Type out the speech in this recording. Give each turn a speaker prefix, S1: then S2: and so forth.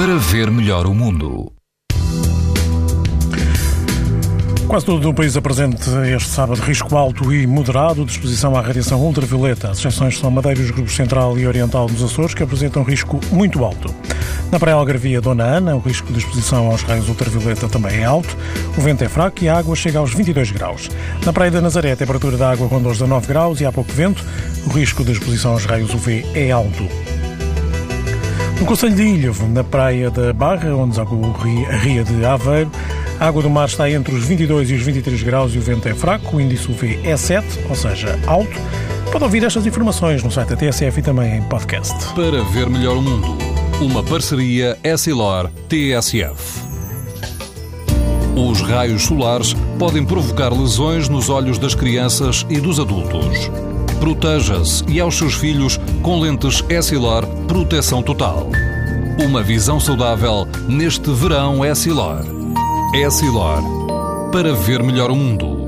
S1: para ver melhor o mundo.
S2: Quase todo o país apresenta este sábado risco alto e moderado de exposição à radiação ultravioleta. As exceções são Madeira e os grupos central e oriental dos Açores, que apresentam risco muito alto. Na Praia Algarvia Dona Ana, o risco de exposição aos raios ultravioleta também é alto. O vento é fraco e a água chega aos 22 graus. Na Praia da Nazaré, a temperatura da água ronda os 19 graus e há pouco vento. O risco de exposição aos raios UV é alto. No Conselho de Ilhavo, na Praia da Barra, onde deságua a Ria de Aveiro, a água do mar está entre os 22 e os 23 graus e o vento é fraco, o índice UV é 7, ou seja, alto. Pode ouvir estas informações no site da TSF e também em podcast.
S1: Para ver melhor o mundo, uma parceria Essilor-TSF. Os raios solares podem provocar lesões nos olhos das crianças e dos adultos. Proteja-se e aos seus filhos com lentes Essilor Proteção Total. Uma visão saudável neste verão Essilor. Essilor. Para ver melhor o mundo.